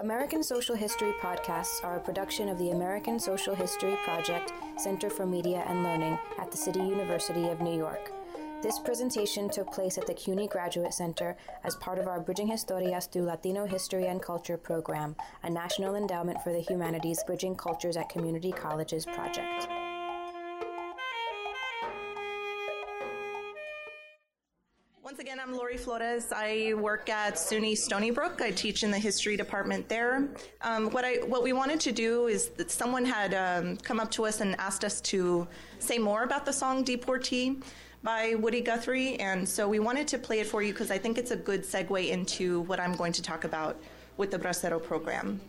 American Social History podcasts are a production of the American Social History Project Center for Media and Learning at the City University of New York. This presentation took place at the CUNY Graduate Center as part of our Bridging Historias through Latino History and Culture program, a National Endowment for the Humanities Bridging Cultures at Community Colleges project. I work at SUNY Stony Brook. I teach in the history department there. Um, what I what we wanted to do is that someone had um, come up to us and asked us to say more about the song "Deportee" by Woody Guthrie, and so we wanted to play it for you because I think it's a good segue into what I'm going to talk about with the Bracero program.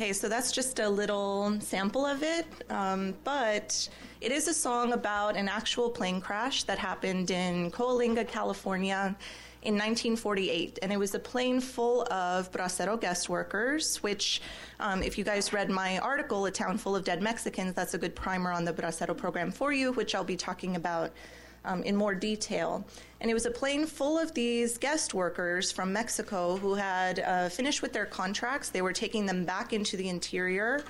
Okay, so that's just a little sample of it, um, but it is a song about an actual plane crash that happened in Coalinga, California in 1948. And it was a plane full of Bracero guest workers, which, um, if you guys read my article, A Town Full of Dead Mexicans, that's a good primer on the Bracero program for you, which I'll be talking about um, in more detail. And it was a plane full of these guest workers from Mexico who had uh, finished with their contracts. They were taking them back into the interior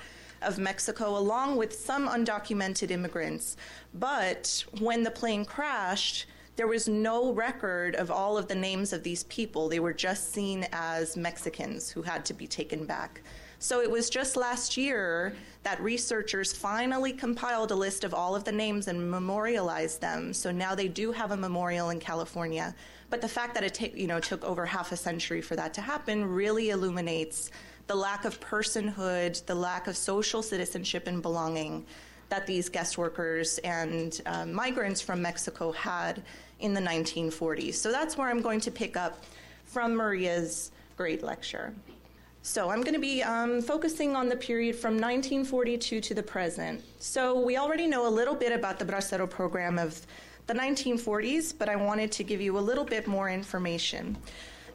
of Mexico along with some undocumented immigrants. But when the plane crashed, there was no record of all of the names of these people. They were just seen as Mexicans who had to be taken back. So it was just last year that researchers finally compiled a list of all of the names and memorialized them. So now they do have a memorial in California. But the fact that it ta- you know took over half a century for that to happen really illuminates the lack of personhood, the lack of social citizenship and belonging that these guest workers and uh, migrants from Mexico had in the 1940s. So that's where I'm going to pick up from Maria's great lecture. So I'm going to be um, focusing on the period from 1942 to the present. So we already know a little bit about the Bracero program of the 1940s, but I wanted to give you a little bit more information.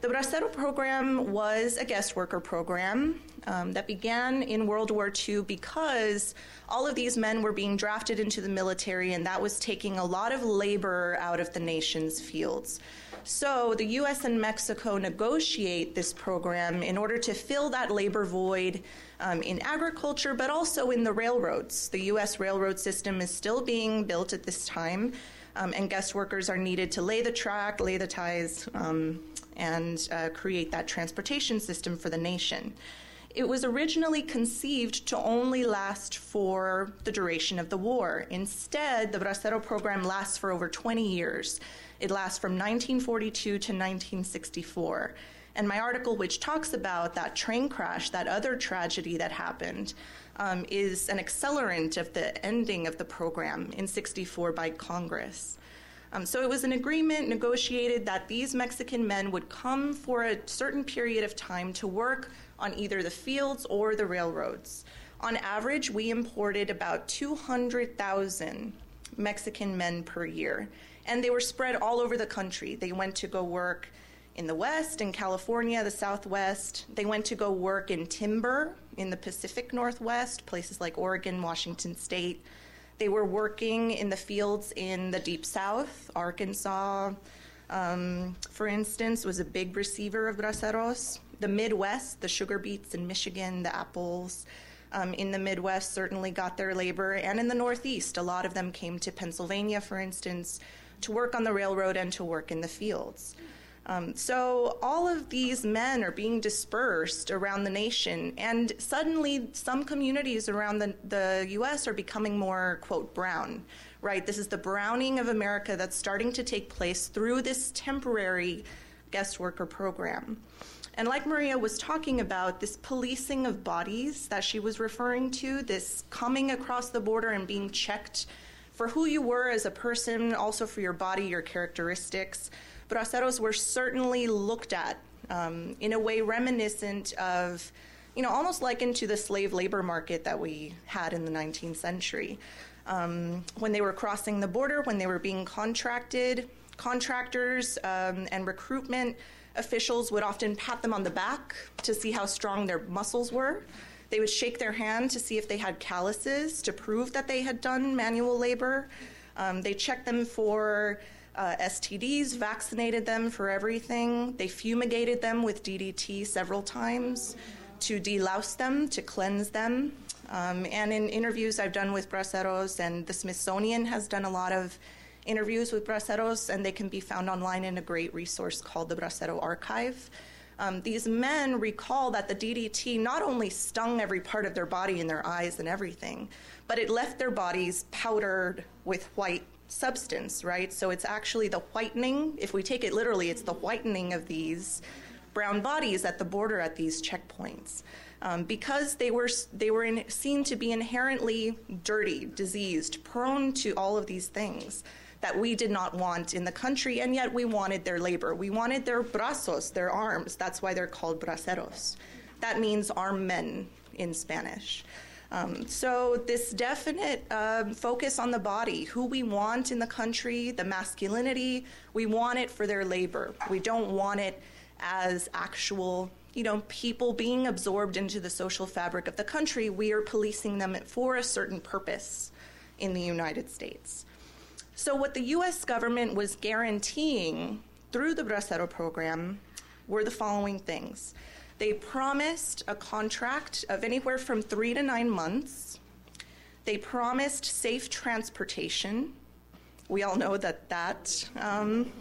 The Bracero program was a guest worker program um, that began in World War II because all of these men were being drafted into the military, and that was taking a lot of labor out of the nation's fields. So the US and Mexico negotiate this program in order to fill that labor void um, in agriculture, but also in the railroads. The US railroad system is still being built at this time, um, and guest workers are needed to lay the track, lay the ties. Um, and uh, create that transportation system for the nation. It was originally conceived to only last for the duration of the war. Instead, the Bracero program lasts for over 20 years. It lasts from 1942 to 1964. And my article, which talks about that train crash, that other tragedy that happened, um, is an accelerant of the ending of the program in 64 by Congress. Um, so it was an agreement negotiated that these Mexican men would come for a certain period of time to work on either the fields or the railroads. On average, we imported about 200,000 Mexican men per year, and they were spread all over the country. They went to go work in the West, in California, the Southwest. They went to go work in timber in the Pacific Northwest, places like Oregon, Washington State. They were working in the fields in the Deep South, Arkansas, um, for instance, was a big receiver of braceros. The Midwest, the sugar beets in Michigan, the apples um, in the Midwest certainly got their labor, and in the Northeast, a lot of them came to Pennsylvania, for instance, to work on the railroad and to work in the fields. Um, so all of these men are being dispersed around the nation, and suddenly some communities around the, the U.S. are becoming more, quote, brown, right? This is the browning of America that's starting to take place through this temporary guest worker program. And like Maria was talking about, this policing of bodies that she was referring to, this coming across the border and being checked for who you were as a person, also for your body, your characteristics braceros were certainly looked at um, in a way reminiscent of, you know, almost likened to the slave labor market that we had in the 19th century. Um, when they were crossing the border, when they were being contracted, contractors um, and recruitment officials would often pat them on the back to see how strong their muscles were. They would shake their hand to see if they had calluses to prove that they had done manual labor. Um, they checked them for uh, STDs, vaccinated them for everything. They fumigated them with DDT several times to delouse them, to cleanse them. Um, and in interviews I've done with braceros, and the Smithsonian has done a lot of interviews with braceros, and they can be found online in a great resource called the Bracero Archive. Um, these men recall that the DDT not only stung every part of their body and their eyes and everything, but it left their bodies powdered with white substance, right? So it's actually the whitening, if we take it literally, it's the whitening of these brown bodies at the border at these checkpoints. Um, because they were, they were in, seen to be inherently dirty, diseased, prone to all of these things that we did not want in the country, and yet we wanted their labor. We wanted their brazos, their arms. That's why they're called braceros. That means arm men in Spanish. Um, so, this definite um, focus on the body, who we want in the country, the masculinity, we want it for their labor. We don't want it as actual, you know, people being absorbed into the social fabric of the country. We are policing them for a certain purpose in the United States. So, what the US government was guaranteeing through the Bracero program were the following things they promised a contract of anywhere from three to nine months. They promised safe transportation. We all know that that um,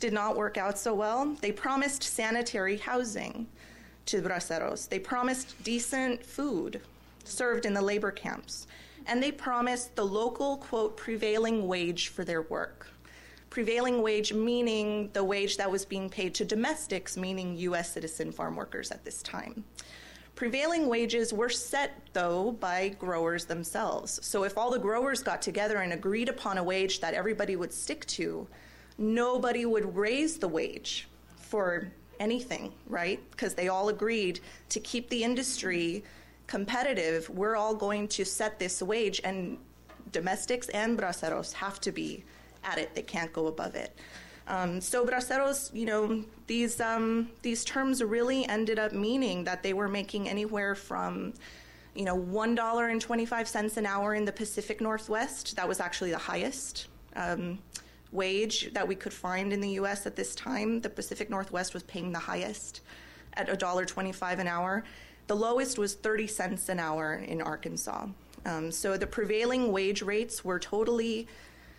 did not work out so well. They promised sanitary housing to braceros. They promised decent food served in the labor camps. And they promised the local, quote, prevailing wage for their work prevailing wage meaning the wage that was being paid to domestics, meaning U.S. citizen farm workers at this time. Prevailing wages were set, though, by growers themselves. So if all the growers got together and agreed upon a wage that everybody would stick to, nobody would raise the wage for anything, right? Because they all agreed to keep the industry competitive. We're all going to set this wage, and domestics and braceros have to be at it. They can't go above it. Um, so braceros, you know, these um, these terms really ended up meaning that they were making anywhere from, you know, one dollar and twenty five cents an hour in the Pacific Northwest. That was actually the highest um, wage that we could find in the U.S. at this time. The Pacific Northwest was paying the highest at a dollar twenty five an hour. The lowest was thirty cents an hour in Arkansas. Um, so the prevailing wage rates were totally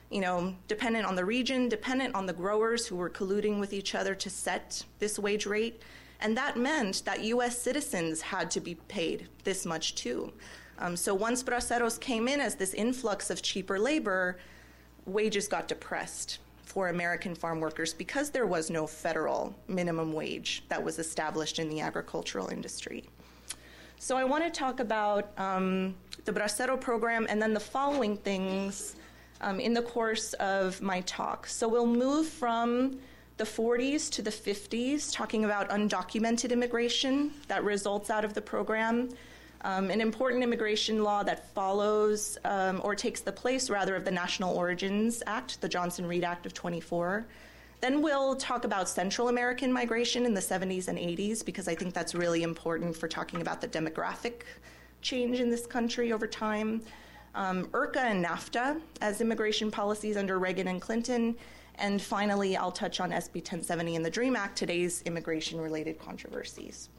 you know, dependent on the region, dependent on the growers who were colluding with each other to set this wage rate. And that meant that US citizens had to be paid this much too. Um, so once braceros came in as this influx of cheaper labor, wages got depressed for American farm workers because there was no federal minimum wage that was established in the agricultural industry. So I want to talk about um, the Bracero program and then the following things um, in the course of my talk. So we'll move from the 40s to the 50s, talking about undocumented immigration that results out of the program. Um, an important immigration law that follows um, or takes the place, rather, of the National Origins Act, the Johnson Reed Act of 24. Then we'll talk about Central American migration in the 70s and 80s because I think that's really important for talking about the demographic change in this country over time. Um, IRCA and NAFTA as immigration policies under Reagan and Clinton. And finally, I'll touch on SB 1070 and the DREAM Act, today's immigration related controversies.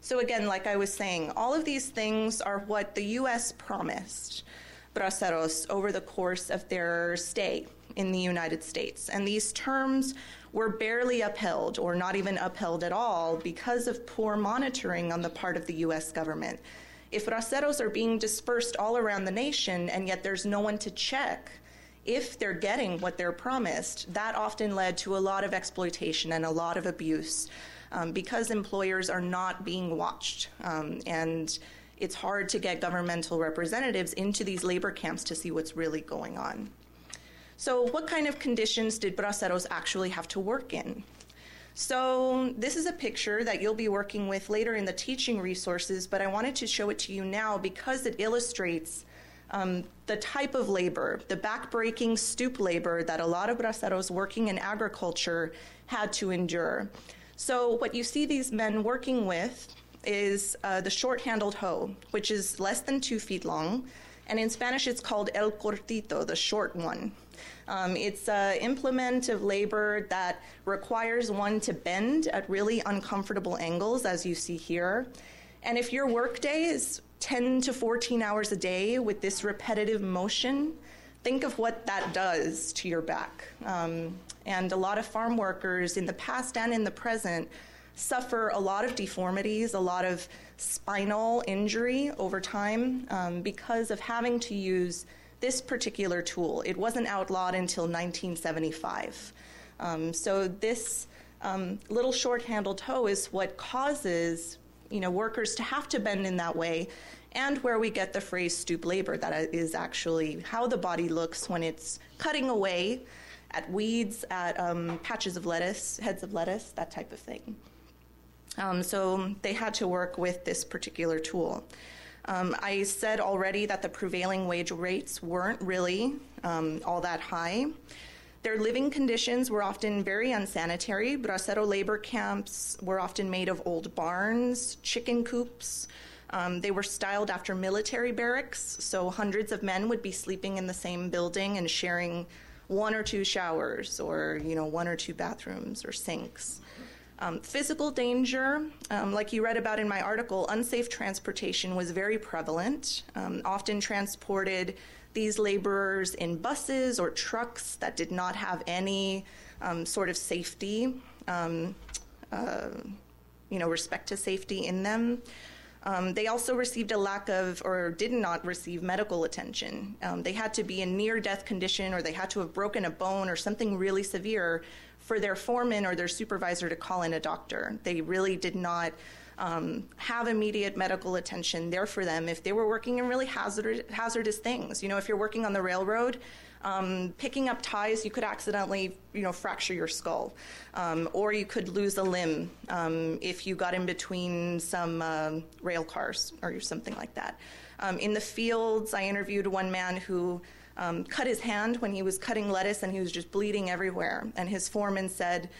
So, again, like I was saying, all of these things are what the U.S. promised braceros over the course of their stay in the United States. And these terms were barely upheld or not even upheld at all because of poor monitoring on the part of the U.S. government. If braceros are being dispersed all around the nation and yet there's no one to check if they're getting what they're promised, that often led to a lot of exploitation and a lot of abuse um, because employers are not being watched. Um, and it's hard to get governmental representatives into these labor camps to see what's really going on. So, what kind of conditions did braceros actually have to work in? So, this is a picture that you'll be working with later in the teaching resources, but I wanted to show it to you now because it illustrates um, the type of labor, the backbreaking stoop labor that a lot of braceros working in agriculture had to endure. So, what you see these men working with is uh, the short handled hoe, which is less than two feet long. And in Spanish, it's called el cortito, the short one. Um, it's an implement of labor that requires one to bend at really uncomfortable angles, as you see here. And if your workday is 10 to 14 hours a day with this repetitive motion, think of what that does to your back. Um, and a lot of farm workers in the past and in the present suffer a lot of deformities, a lot of spinal injury over time um, because of having to use this particular tool. It wasn't outlawed until 1975. Um, so this um, little short-handled hoe is what causes you know workers to have to bend in that way and where we get the phrase stoop labor that is actually how the body looks when it's cutting away at weeds, at um, patches of lettuce, heads of lettuce, that type of thing. Um, so they had to work with this particular tool. Um, I said already that the prevailing wage rates weren't really um, all that high. Their living conditions were often very unsanitary. Bracero labor camps were often made of old barns, chicken coops, um, they were styled after military barracks, so hundreds of men would be sleeping in the same building and sharing one or two showers or you know one or two bathrooms or sinks. Um, physical danger, um, like you read about in my article, unsafe transportation was very prevalent. Um, often transported these laborers in buses or trucks that did not have any um, sort of safety, um, uh, you know, respect to safety in them. Um, they also received a lack of, or did not receive medical attention. Um, they had to be in near death condition, or they had to have broken a bone or something really severe for their foreman or their supervisor to call in a doctor. They really did not um, have immediate medical attention there for them if they were working in really hazardous, hazardous things. You know, if you're working on the railroad, um, picking up ties, you could accidentally, you know, fracture your skull, um, or you could lose a limb um, if you got in between some uh, rail cars or something like that. Um, in the fields, I interviewed one man who um, cut his hand when he was cutting lettuce, and he was just bleeding everywhere. And his foreman said.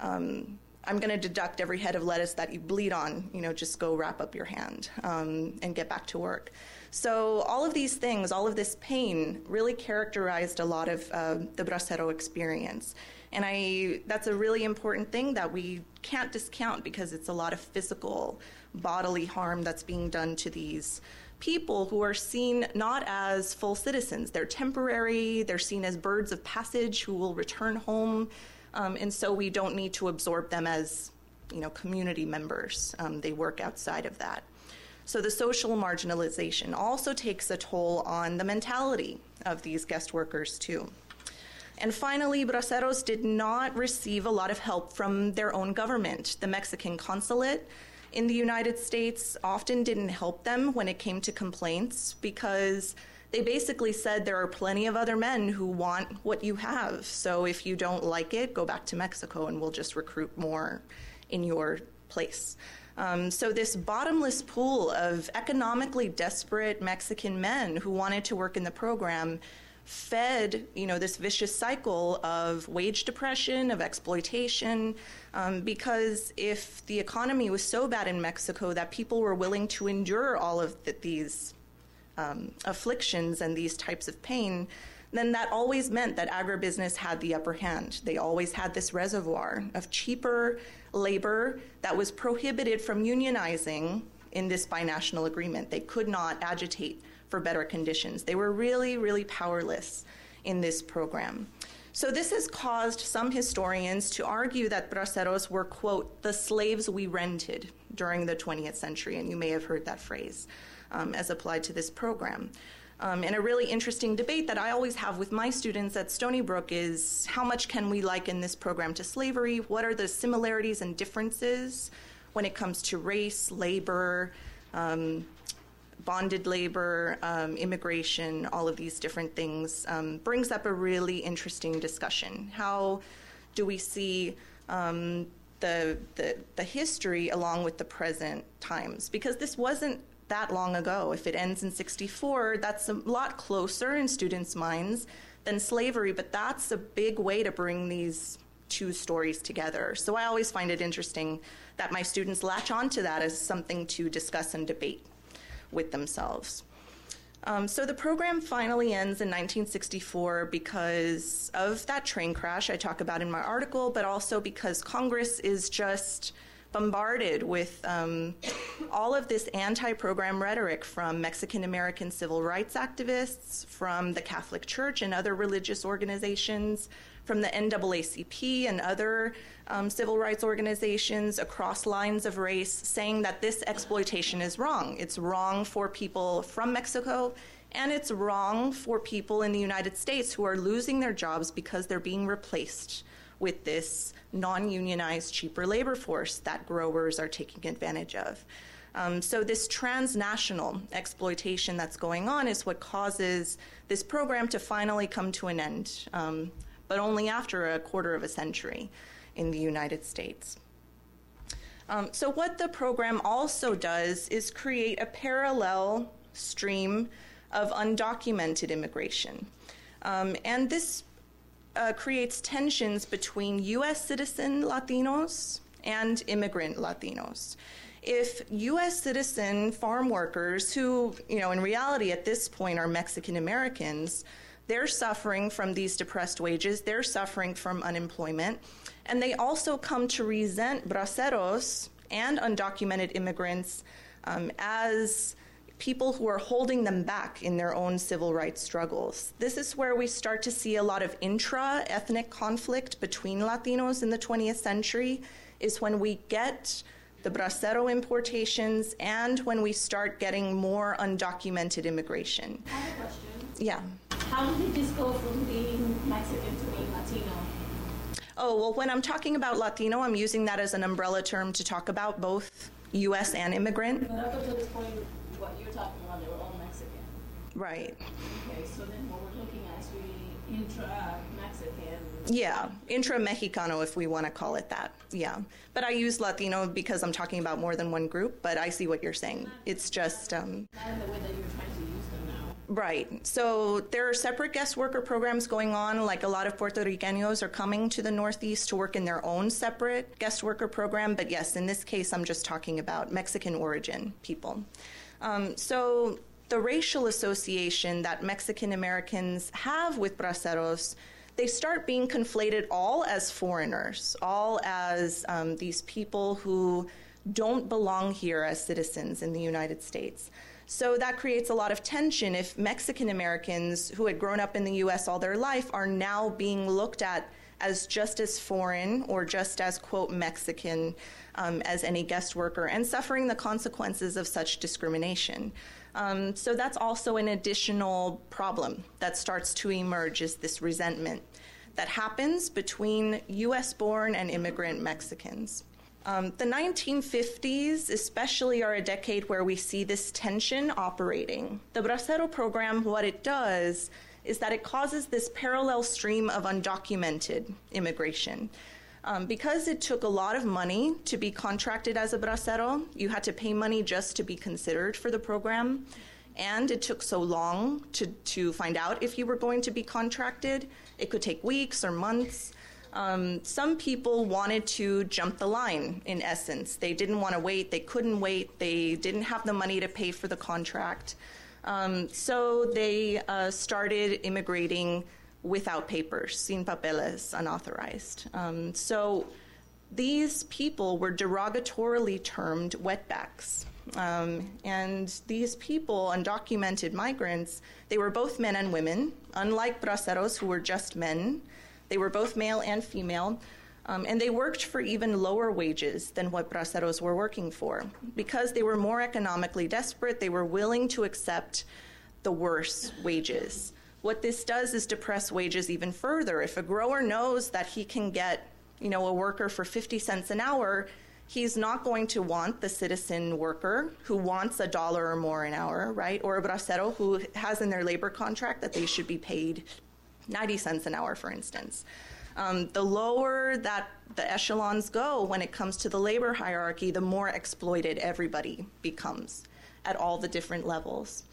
Um, I'm going to deduct every head of lettuce that you bleed on. You know, just go wrap up your hand um, and get back to work. So all of these things, all of this pain, really characterized a lot of uh, the bracero experience. And I, that's a really important thing that we can't discount because it's a lot of physical, bodily harm that's being done to these people who are seen not as full citizens. They're temporary, they're seen as birds of passage who will return home um, and so we don't need to absorb them as you know community members. Um, they work outside of that. So the social marginalization also takes a toll on the mentality of these guest workers too. And finally, braceros did not receive a lot of help from their own government. The Mexican consulate in the United States often didn't help them when it came to complaints because they basically said there are plenty of other men who want what you have. So if you don't like it, go back to Mexico and we'll just recruit more in your place. Um, so this bottomless pool of economically desperate Mexican men who wanted to work in the program fed, you know, this vicious cycle of wage depression, of exploitation, um, because if the economy was so bad in Mexico that people were willing to endure all of the, these um, afflictions and these types of pain, then that always meant that agribusiness had the upper hand. They always had this reservoir of cheaper labor that was prohibited from unionizing in this binational agreement. They could not agitate for better conditions. They were really, really powerless in this program. So, this has caused some historians to argue that braceros were, quote, the slaves we rented during the 20th century, and you may have heard that phrase um, as applied to this program. Um, and a really interesting debate that I always have with my students at Stony Brook is how much can we liken this program to slavery? What are the similarities and differences when it comes to race, labor, um, bonded labor, um, immigration, all of these different things? Um, brings up a really interesting discussion. How do we see um, the, the, the history along with the present times? Because this wasn't that long ago. If it ends in 64, that's a lot closer in students' minds than slavery, but that's a big way to bring these two stories together. So I always find it interesting that my students latch onto that as something to discuss and debate with themselves. Um, so the program finally ends in 1964 because of that train crash I talk about in my article, but also because Congress is just bombarded with um, all of this anti program rhetoric from Mexican American civil rights activists, from the Catholic Church and other religious organizations, from the NAACP and other um, civil rights organizations across lines of race, saying that this exploitation is wrong. It's wrong for people from Mexico. And it's wrong for people in the United States who are losing their jobs because they're being replaced with this non unionized, cheaper labor force that growers are taking advantage of. Um, so, this transnational exploitation that's going on is what causes this program to finally come to an end, um, but only after a quarter of a century in the United States. Um, so, what the program also does is create a parallel stream of undocumented immigration. Um, and this uh, creates tensions between U.S. citizen Latinos and immigrant Latinos. If U.S. citizen farm workers, who, you know, in reality at this point are Mexican Americans, they're suffering from these depressed wages, they're suffering from unemployment, and they also come to resent braceros and undocumented immigrants um, as people who are holding them back in their own civil rights struggles. This is where we start to see a lot of intra ethnic conflict between Latinos in the 20th century, is when we get the bracero importations and when we start getting more undocumented immigration. I have a question. Yeah. How did this go from being Mexican to being Latino? Oh, well, when I'm talking about Latino, I'm using that as an umbrella term to talk about both U.S. and immigrant. But up until this point, what you're talking about, they were all Mexican. Right. Okay, so then what we're looking at is really intra-Mexican. Yeah, intra Mexicano, if we want to call it that. Yeah. But I use Latino because I'm talking about more than one group, but I see what you're saying. It's just. Um, Not in the way that you're trying to use them now. Right. So there are separate guest worker programs going on. Like a lot of Puerto Ricanos are coming to the Northeast to work in their own separate guest worker program. But yes, in this case, I'm just talking about Mexican origin people. Um, so the racial association that Mexican Americans have with braceros, they start being conflated all as foreigners, all as um, these people who don't belong here as citizens in the United States. So that creates a lot of tension if Mexican Americans who had grown up in the US all their life are now being looked at as just as foreign or just as, quote, Mexican um, as any guest worker and suffering the consequences of such discrimination. Um, so that's also an additional problem that starts to emerge is this resentment that happens between US born and immigrant Mexicans. Um, the 1950s, especially, are a decade where we see this tension operating. The Bracero program, what it does is that it causes this parallel stream of undocumented immigration. Um, because it took a lot of money to be contracted as a bracero, you had to pay money just to be considered for the program. And it took so long to, to find out if you were going to be contracted. It could take weeks or months. Um, some people wanted to jump the line, in essence. They didn't want to wait, they couldn't wait, they didn't have the money to pay for the contract. Um, so they uh, started immigrating without papers, sin papeles, unauthorized. Um, so these people were derogatorily termed wetbacks. Um, and these people, undocumented migrants, they were both men and women, unlike braceros, who were just men. They were both male and female. Um, and they worked for even lower wages than what braceros were working for. Because they were more economically desperate, they were willing to accept the worse wages. What this does is depress wages even further. If a grower knows that he can get, you know, a worker for 50 cents an hour, he's not going to want the citizen worker who wants a dollar or more an hour, right? Or a bracero who has in their labor contract that they should be paid 90 cents an hour, for instance. Um, the lower that the echelons go when it comes to the labor hierarchy, the more exploited everybody becomes at all the different levels.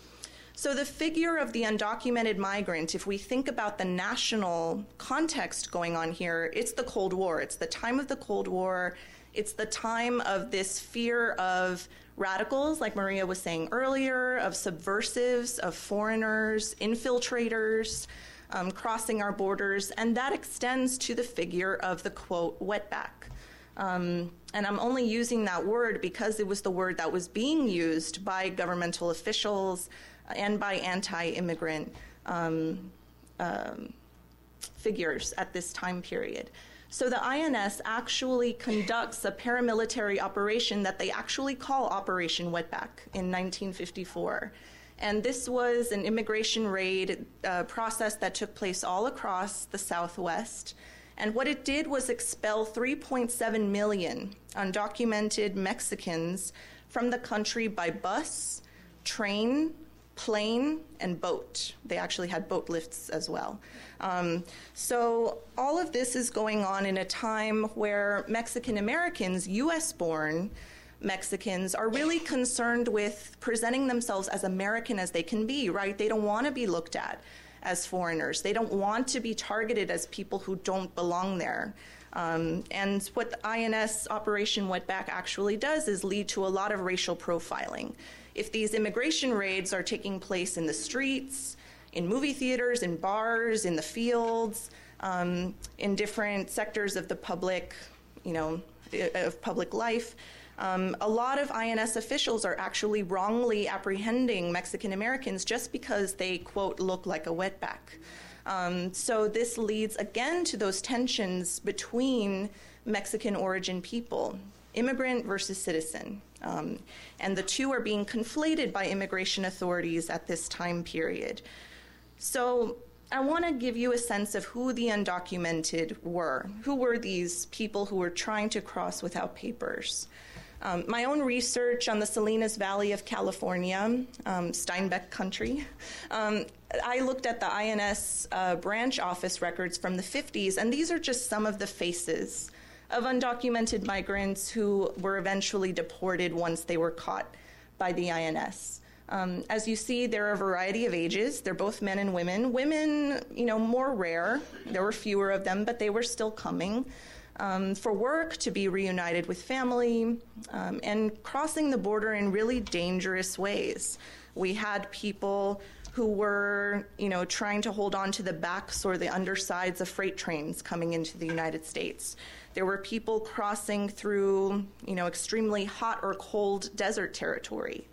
So, the figure of the undocumented migrant, if we think about the national context going on here, it's the Cold War. It's the time of the Cold War. It's the time of this fear of radicals, like Maria was saying earlier, of subversives, of foreigners, infiltrators um, crossing our borders, and that extends to the figure of the quote wetback. Um, and I'm only using that word because it was the word that was being used by governmental officials and by anti immigrant um, um, figures at this time period. So the INS actually conducts a paramilitary operation that they actually call Operation Wetback in 1954. And this was an immigration raid uh, process that took place all across the Southwest. And what it did was expel 3.7 million undocumented Mexicans from the country by bus, train, plane, and boat. They actually had boat lifts as well. Um, so all of this is going on in a time where Mexican Americans, US born, Mexicans are really concerned with presenting themselves as American as they can be, right? They don't want to be looked at as foreigners. They don't want to be targeted as people who don't belong there. Um, and what the INS Operation Wetback actually does is lead to a lot of racial profiling. If these immigration raids are taking place in the streets, in movie theaters, in bars, in the fields, um, in different sectors of the public, you know, of public life, um, a lot of INS officials are actually wrongly apprehending Mexican Americans just because they, quote, look like a wetback. Um, so this leads again to those tensions between Mexican origin people, immigrant versus citizen. Um, and the two are being conflated by immigration authorities at this time period. So I want to give you a sense of who the undocumented were. Who were these people who were trying to cross without papers? Um, my own research on the Salinas Valley of California, um, Steinbeck country, um, I looked at the INS uh, branch office records from the 50s, and these are just some of the faces of undocumented migrants who were eventually deported once they were caught by the INS. Um, as you see, there are a variety of ages. They're both men and women. Women, you know, more rare. There were fewer of them, but they were still coming um, for work, to be reunited with family, um, and crossing the border in really dangerous ways. We had people who were, you know, trying to hold on to the backs or the undersides of freight trains coming into the United States. There were people crossing through, you know, extremely hot or cold desert territory.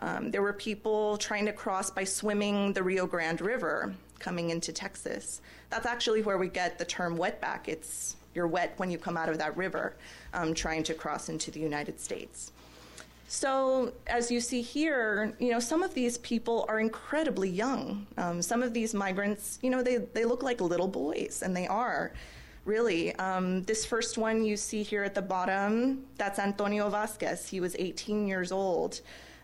Um, there were people trying to cross by swimming the Rio Grande River coming into Texas. That's actually where we get the term wetback. It's you're wet when you come out of that river um, trying to cross into the United States. So, as you see here, you know, some of these people are incredibly young. Um, some of these migrants, you know, they, they look like little boys, and they are. really. Um, this first one you see here at the bottom, that's Antonio Vasquez. He was 18 years old.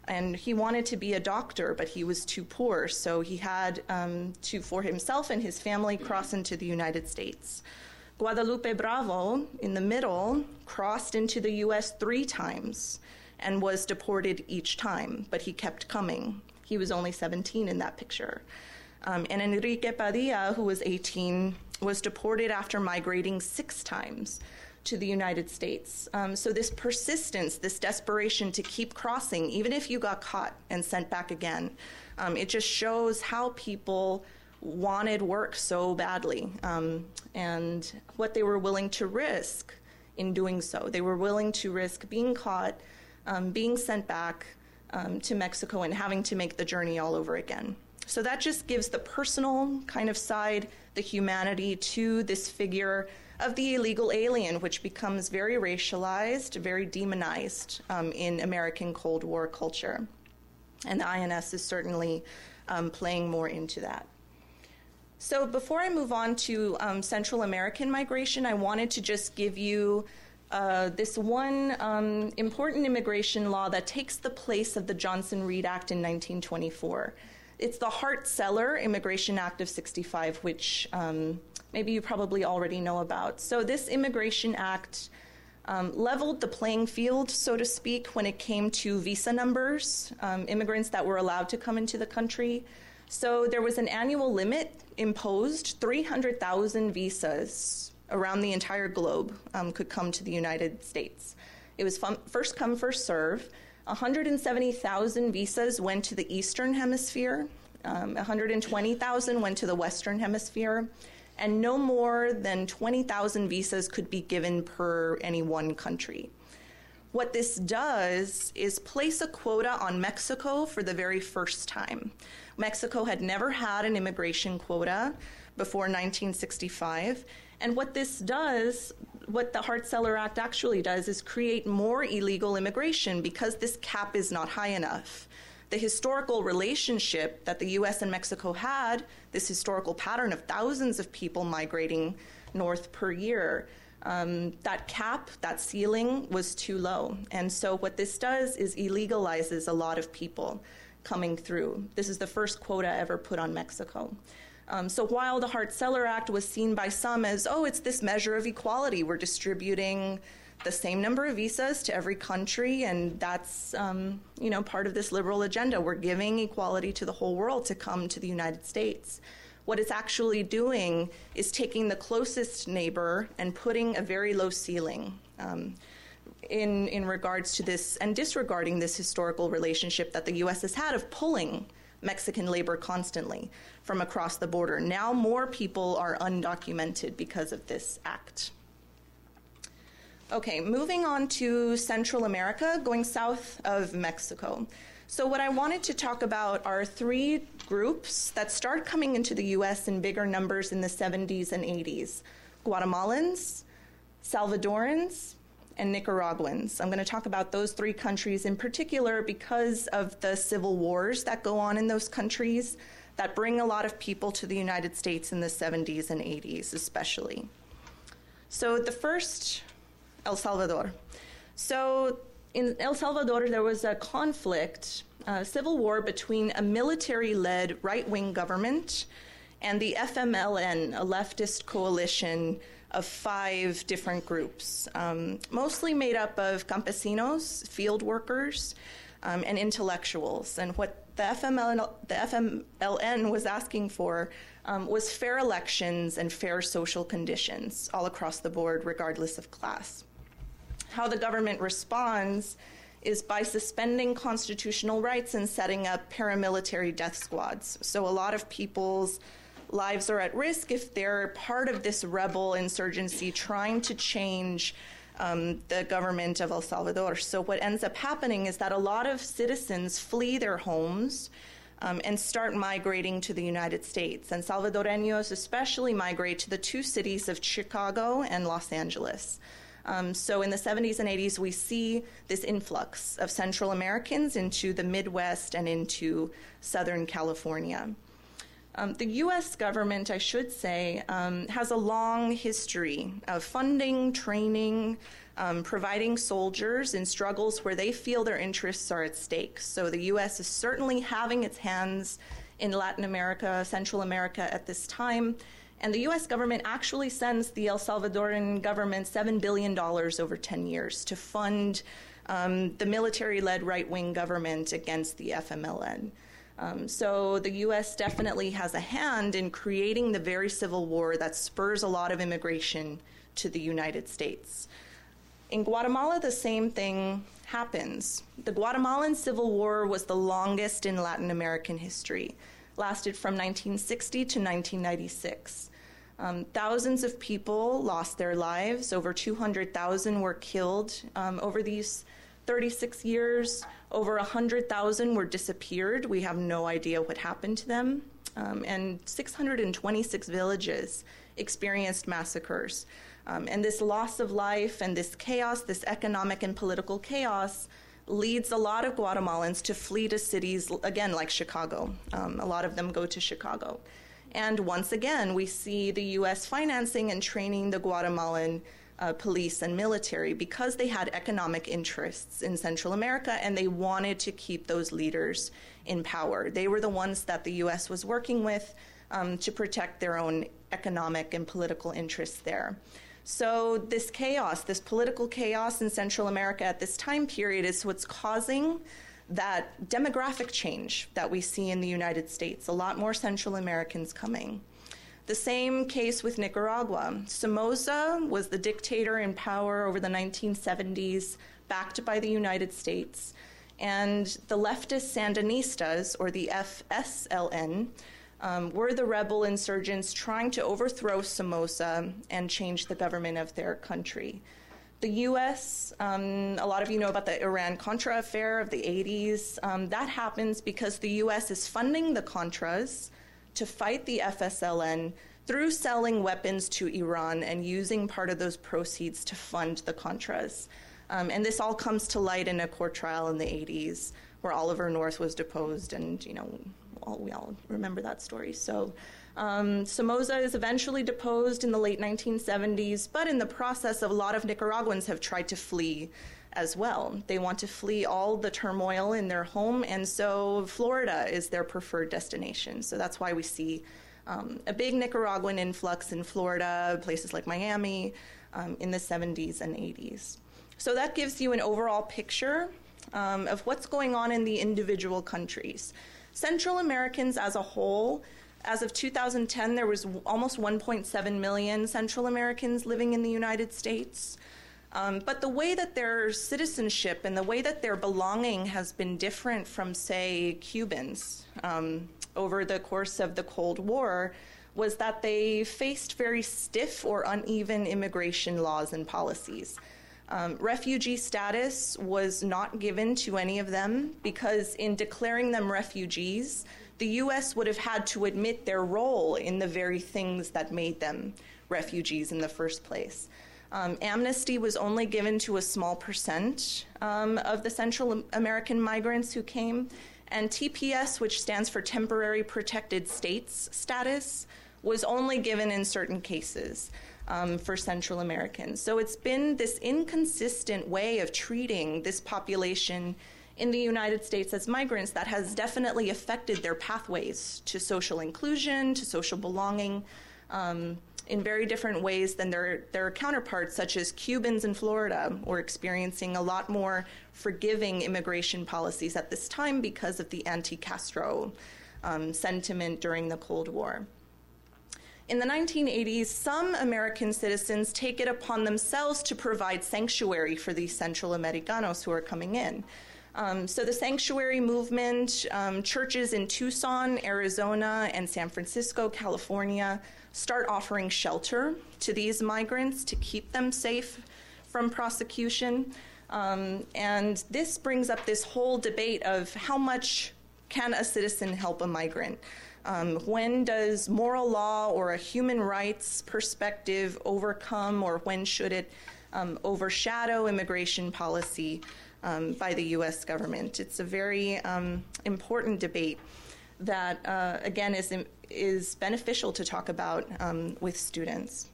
And he wanted to be a doctor, but he was too poor, so he had um, to, for himself and his family, cross into the United States. Guadalupe Bravo, in the middle, crossed into the US three times and was deported each time, but he kept coming. He was only 17 in that picture. Um, and Enrique Padilla, who was 18, was deported after migrating six times to the United States. Um, so, this persistence, this desperation to keep crossing, even if you got caught and sent back again, um, it just shows how people wanted work so badly um, and what they were willing to risk in doing so. They were willing to risk being caught, um, being sent back um, to Mexico, and having to make the journey all over again. So that just gives the personal kind of side, the humanity to this figure of the illegal alien, which becomes very racialized, very demonized um, in American Cold War culture. And the INS is certainly um, playing more into that. So before I move on to um, Central American migration, I wanted to just give you uh, this one um, important immigration law that takes the place of the Johnson Reed Act in 1924. It's the Hart-Celler Immigration Act of 65, which um, maybe you probably already know about. So this Immigration Act um, leveled the playing field, so to speak, when it came to visa numbers, um, immigrants that were allowed to come into the country. So there was an annual limit imposed 300,000 visas around the entire globe um, could come to the United States. It was first come, first serve. 170,000 visas went to the Eastern Hemisphere, um, 120,000 went to the Western Hemisphere, and no more than 20,000 visas could be given per any one country. What this does is place a quota on Mexico for the very first time. Mexico had never had an immigration quota before 1965. And what this does, what the Hart-Celler Act actually does, is create more illegal immigration because this cap is not high enough. The historical relationship that the US and Mexico had, this historical pattern of thousands of people migrating north per year, um, that cap, that ceiling was too low. And so what this does is illegalizes a lot of people coming through. This is the first quota ever put on Mexico. Um, so while the Hart-Celler Act was seen by some as, oh, it's this measure of equality, we're distributing the same number of visas to every country, and that's um, you know part of this liberal agenda. We're giving equality to the whole world to come to the United States. What it's actually doing is taking the closest neighbor and putting a very low ceiling. Um, in, in regards to this and disregarding this historical relationship that the US has had of pulling Mexican labor constantly from across the border. Now more people are undocumented because of this act. Okay, moving on to Central America, going south of Mexico. So, what I wanted to talk about are three groups that start coming into the US in bigger numbers in the 70s and 80s Guatemalans, Salvadorans, and Nicaraguans. I'm going to talk about those three countries in particular because of the civil wars that go on in those countries that bring a lot of people to the United States in the 70s and 80s, especially. So, the first, El Salvador. So, in El Salvador, there was a conflict, a civil war between a military led right wing government and the FMLN, a leftist coalition of five different groups, um, mostly made up of campesinos, field workers, um, and intellectuals. And what the FMLN, the FMLN was asking for um, was fair elections and fair social conditions all across the board, regardless of class. How the government responds is by suspending constitutional rights and setting up paramilitary death squads. So a lot of people's lives are at risk if they're part of this rebel insurgency trying to change um, the government of El Salvador. So, what ends up happening is that a lot of citizens flee their homes. Um, and start migrating to the United States. And Salvadoreños especially migrate to the two cities of Chicago and Los Angeles. Um, so in the 70s and 80s, we see this influx of Central Americans into the Midwest and into Southern California. Um, the US government, I should say, um, has a long history of funding, training, um, providing soldiers in struggles where they feel their interests are at stake. So the US is certainly having its hands in Latin America, Central America at this time. And the US government actually sends the El Salvadoran government $7 billion over 10 years to fund um, the military led right wing government against the FMLN. Um, so the US definitely has a hand in creating the very civil war that spurs a lot of immigration to the United States. In Guatemala, the same thing happens. The Guatemalan Civil War was the longest in Latin American history, lasted from 1960 to 1996. Um, thousands of people lost their lives. Over 200,000 were killed um, over these 36 years. Over 100,000 were disappeared. We have no idea what happened to them. Um, and 626 villages experienced massacres. Um, and this loss of life and this chaos, this economic and political chaos, leads a lot of Guatemalans to flee to cities, again, like Chicago. Um, a lot of them go to Chicago. And once again, we see the US financing and training the Guatemalan uh, police and military because they had economic interests in Central America and they wanted to keep those leaders in power. They were the ones that the US was working with um, to protect their own economic and political interests there. So, this chaos, this political chaos in Central America at this time period, is what's causing that demographic change that we see in the United States. A lot more Central Americans coming. The same case with Nicaragua. Somoza was the dictator in power over the 1970s, backed by the United States. And the leftist Sandinistas, or the FSLN, um, were the rebel insurgents trying to overthrow Somoza and change the government of their country. The US, um, a lot of you know about the Iran Contra affair of the 80s. Um, that happens because the US is funding the Contras to fight the FSLN through selling weapons to Iran and using part of those proceeds to fund the Contras. Um, and this all comes to light in a court trial in the 80s where Oliver North was deposed, and you know, we all remember that story. So, um, Somoza is eventually deposed in the late 1970s, but in the process, a lot of Nicaraguans have tried to flee as well. They want to flee all the turmoil in their home, and so Florida is their preferred destination. So that's why we see um, a big Nicaraguan influx in Florida, places like Miami, um, in the 70s and 80s. So that gives you an overall picture um, of what's going on in the individual countries. Central Americans as a whole, as of 2010, there was almost 1.7 million Central Americans living in the United States. Um, but the way that their citizenship and the way that their belonging has been different from, say, Cubans um, over the course of the Cold War was that they faced very stiff or uneven immigration laws and policies. Um, refugee status was not given to any of them because, in declaring them refugees, the U.S. would have had to admit their role in the very things that made them refugees in the first place. Um, amnesty was only given to a small percent um, of the Central American migrants who came, and TPS, which stands for Temporary Protected States status, was only given in certain cases um, for Central Americans. So it's been this inconsistent way of treating this population in the United States as migrants that has definitely affected their pathways to social inclusion, to social belonging. Um, in very different ways than their, their counterparts, such as Cubans in Florida, were experiencing a lot more forgiving immigration policies at this time because of the anti Castro um, sentiment during the Cold War. In the 1980s, some American citizens take it upon themselves to provide sanctuary for these Central Americanos who are coming in. Um, so the sanctuary movement, um, churches in Tucson, Arizona, and San Francisco, California, start offering shelter to these migrants to keep them safe from prosecution. Um, and this brings up this whole debate of how much can a citizen help a migrant? Um, when does moral law or a human rights perspective overcome, or when should it um, overshadow immigration policy um, by the US government? It's a very um, important debate. That, uh, again, is, is beneficial to talk about um, with students.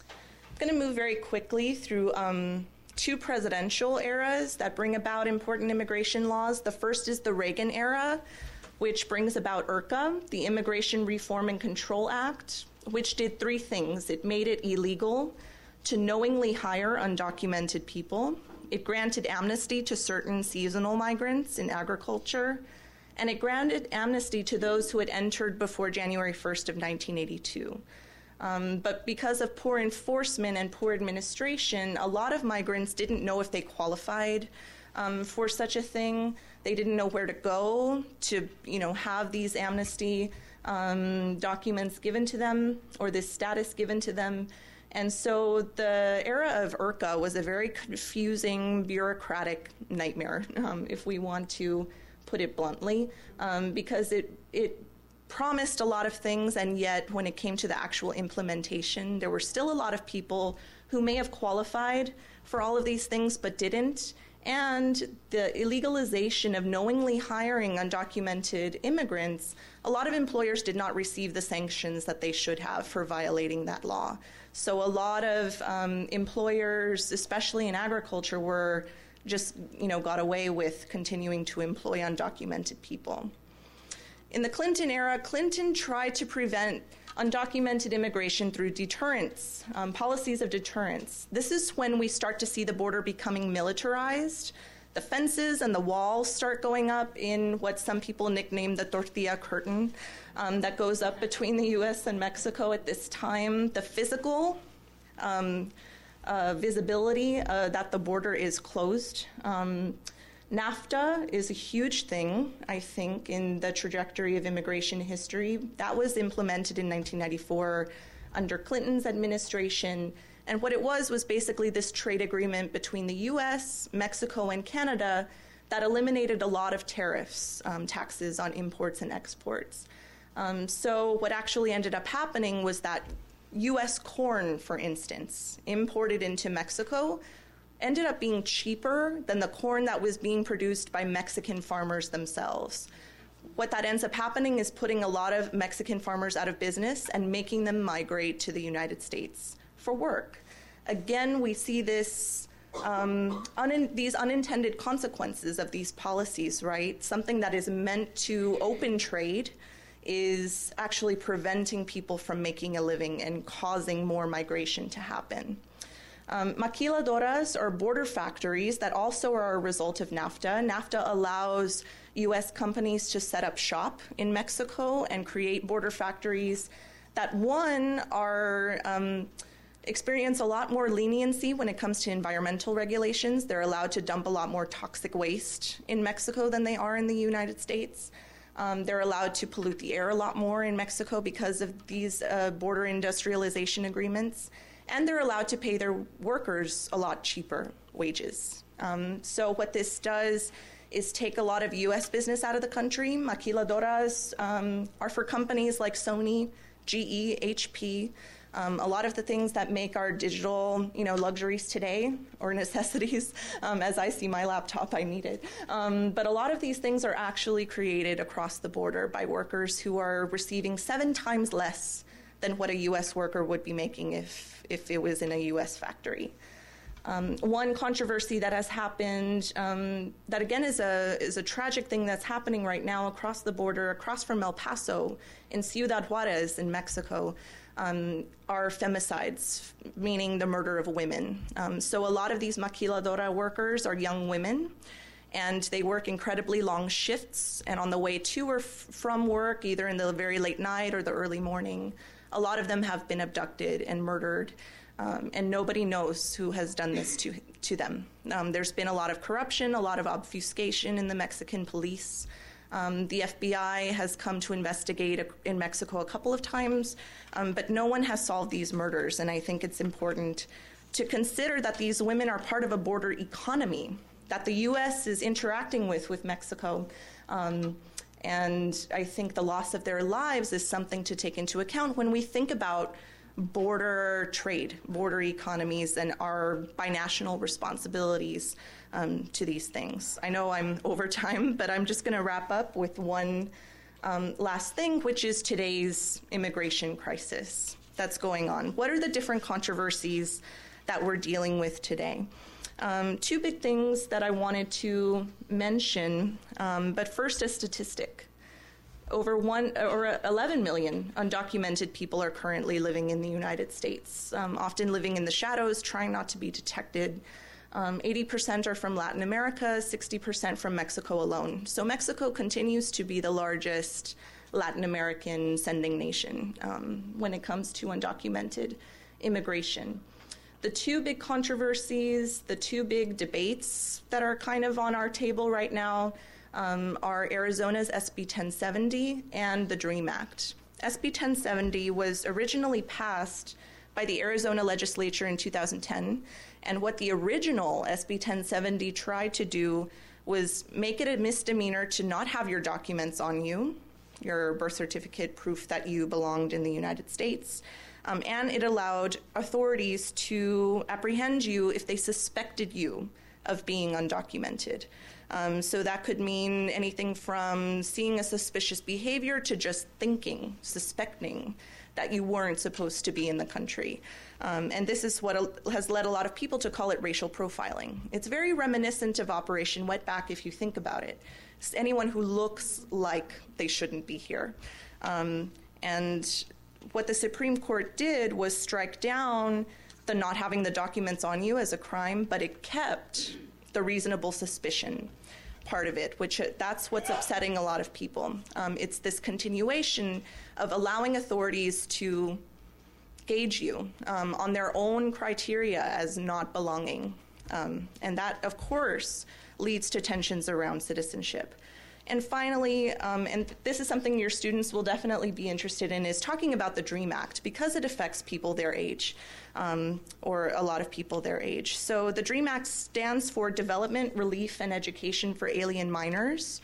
I'm going to move very quickly through um, two presidential eras that bring about important immigration laws. The first is the Reagan era, which brings about IRCA, the Immigration Reform and Control Act, which did three things. It made it illegal to knowingly hire undocumented people, it granted amnesty to certain seasonal migrants in agriculture, and it granted amnesty to those who had entered before January 1st of 1982. Um, but because of poor enforcement and poor administration, a lot of migrants didn't know if they qualified um, for such a thing. They didn't know where to go to, you know, have these amnesty um, documents given to them or this status given to them. And so the era of IRCA was a very confusing, bureaucratic nightmare, um, if we want to put it bluntly, um, because it, it promised a lot of things, and yet when it came to the actual implementation, there were still a lot of people who may have qualified for all of these things but didn't. And the illegalization of knowingly hiring undocumented immigrants, a lot of employers did not receive the sanctions that they should have for violating that law. So a lot of um, employers, especially in agriculture, were just you know got away with continuing to employ undocumented people. In the Clinton era, Clinton tried to prevent undocumented immigration through deterrence, um, policies of deterrence. This is when we start to see the border becoming militarized. The fences and the walls start going up in what some people nickname the tortilla curtain um, that goes up between the US and Mexico at this time. The physical um, uh, visibility uh, that the border is closed. Um, NAFTA is a huge thing, I think, in the trajectory of immigration history. That was implemented in 1994 under Clinton's administration. And what it was was basically this trade agreement between the US, Mexico, and Canada that eliminated a lot of tariffs, um, taxes on imports and exports. Um, so, what actually ended up happening was that US corn, for instance, imported into Mexico, ended up being cheaper than the corn that was being produced by Mexican farmers themselves. What that ends up happening is putting a lot of Mexican farmers out of business and making them migrate to the United States for work. Again, we see this um, un- these unintended consequences of these policies, right? Something that is meant to open trade is actually preventing people from making a living and causing more migration to happen. Um, maquiladoras are border factories that also are a result of NAFTA. NAFTA allows U.S. companies to set up shop in Mexico and create border factories that, one, are um, experience a lot more leniency when it comes to environmental regulations. They're allowed to dump a lot more toxic waste in Mexico than they are in the United States. Um, they're allowed to pollute the air a lot more in Mexico because of these uh, border industrialization agreements and they're allowed to pay their workers a lot cheaper wages. Um, so what this does is take a lot of U.S. business out of the country. Maquiladoras um, are for companies like Sony, GE, HP. Um, a lot of the things that make our digital, you know, luxuries today or necessities, um, as I see my laptop, I need it. Um, but a lot of these things are actually created across the border by workers who are receiving seven times less than what a U.S. worker would be making if if it was in a U.S. factory. Um, one controversy that has happened, um, that again is a is a tragic thing that's happening right now across the border, across from El Paso, in Ciudad Juarez in Mexico, um, are femicides, meaning the murder of women. Um, so a lot of these maquiladora workers are young women. And they work incredibly long shifts, and on the way to or f- from work, either in the very late night or the early morning, a lot of them have been abducted and murdered, um, and nobody knows who has done this to, to them. Um, there's been a lot of corruption, a lot of obfuscation in the Mexican police. Um, the FBI has come to investigate in Mexico a couple of times, um, but no one has solved these murders, and I think it's important to consider that these women are part of a border economy that the U.S. is interacting with with Mexico. Um, and I think the loss of their lives is something to take into account when we think about border trade, border economies, and our binational responsibilities um, to these things. I know I'm over time, but I'm just going to wrap up with one um, last thing, which is today's immigration crisis that's going on. What are the different controversies that we're dealing with today? Um, two big things that I wanted to mention, um, but first a statistic. Over one or 11 million undocumented people are currently living in the United States, um, often living in the shadows, trying not to be detected. Um, 80% are from Latin America, 60% from Mexico alone. So Mexico continues to be the largest Latin American sending nation um, when it comes to undocumented immigration. The two big controversies, the two big debates that are kind of on our table right now um, are Arizona's SB 1070 and the DREAM Act. SB 1070 was originally passed by the Arizona legislature in 2010, and what the original SB 1070 tried to do was make it a misdemeanor to not have your documents on you, your birth certificate, proof that you belonged in the United States. Um, and it allowed authorities to apprehend you if they suspected you of being undocumented. Um, so that could mean anything from seeing a suspicious behavior to just thinking, suspecting that you weren't supposed to be in the country. Um, and this is what has led a lot of people to call it racial profiling. It's very reminiscent of Operation Wetback if you think about it. It's anyone who looks like they shouldn't be here. Um, and what the Supreme Court did was strike down the not having the documents on you as a crime, but it kept the reasonable suspicion part of it, which uh, that's what's upsetting a lot of people. Um, it's this continuation of allowing authorities to gauge you um, on their own criteria as not belonging. Um, and that, of course, leads to tensions around citizenship. And finally, um, and this is something your students will definitely be interested in, is talking about the DREAM Act because it affects people their age, um, or a lot of people their age. So the DREAM Act stands for Development, Relief, and Education for Alien Minors.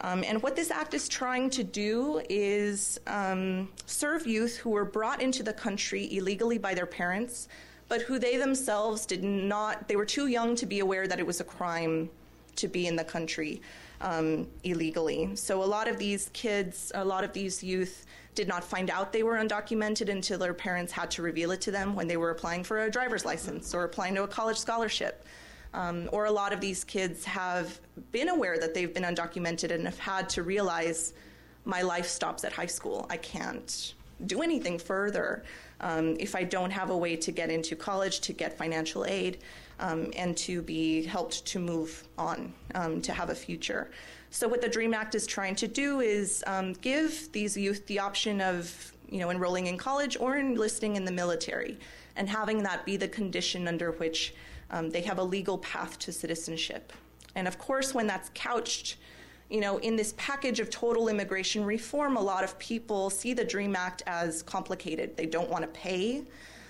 Um, and what this act is trying to do is um, serve youth who were brought into the country illegally by their parents, but who they themselves did not, they were too young to be aware that it was a crime to be in the country um, illegally. So a lot of these kids, a lot of these youth did not find out they were undocumented until their parents had to reveal it to them when they were applying for a driver's license or applying to a college scholarship. Um, or a lot of these kids have been aware that they've been undocumented and have had to realize my life stops at high school. I can't do anything further um, if I don't have a way to get into college, to get financial aid um, and to be helped to move on, um, to have a future. So what the DREAM Act is trying to do is um, give these youth the option of you know enrolling in college or enlisting in the military, and having that be the condition under which um, they have a legal path to citizenship. And of course, when that's couched you know, in this package of total immigration reform, a lot of people see the DREAM Act as complicated. They don't want to pay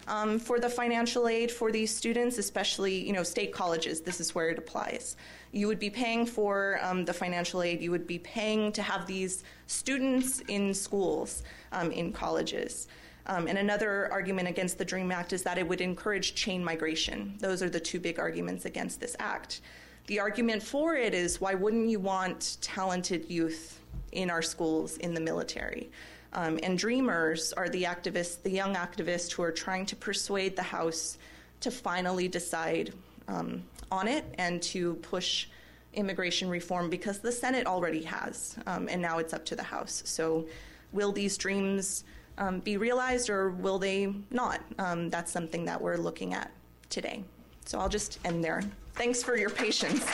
um, for the financial aid for these students, especially you know state colleges. This is where it applies. You would be paying for um, the financial aid. You would be paying to have these students in schools, um, in colleges. Um, and another argument against the DREAM Act is that it would encourage chain migration. Those are the two big arguments against this act. The argument for it is why wouldn't you want talented youth in our schools in the military? Um, and dreamers are the activists, the young activists who are trying to persuade the House to finally decide um, on it and to push immigration reform because the Senate already has, um, and now it's up to the House. So, will these dreams um, be realized or will they not? Um, that's something that we're looking at today. So, I'll just end there. Thanks for your patience.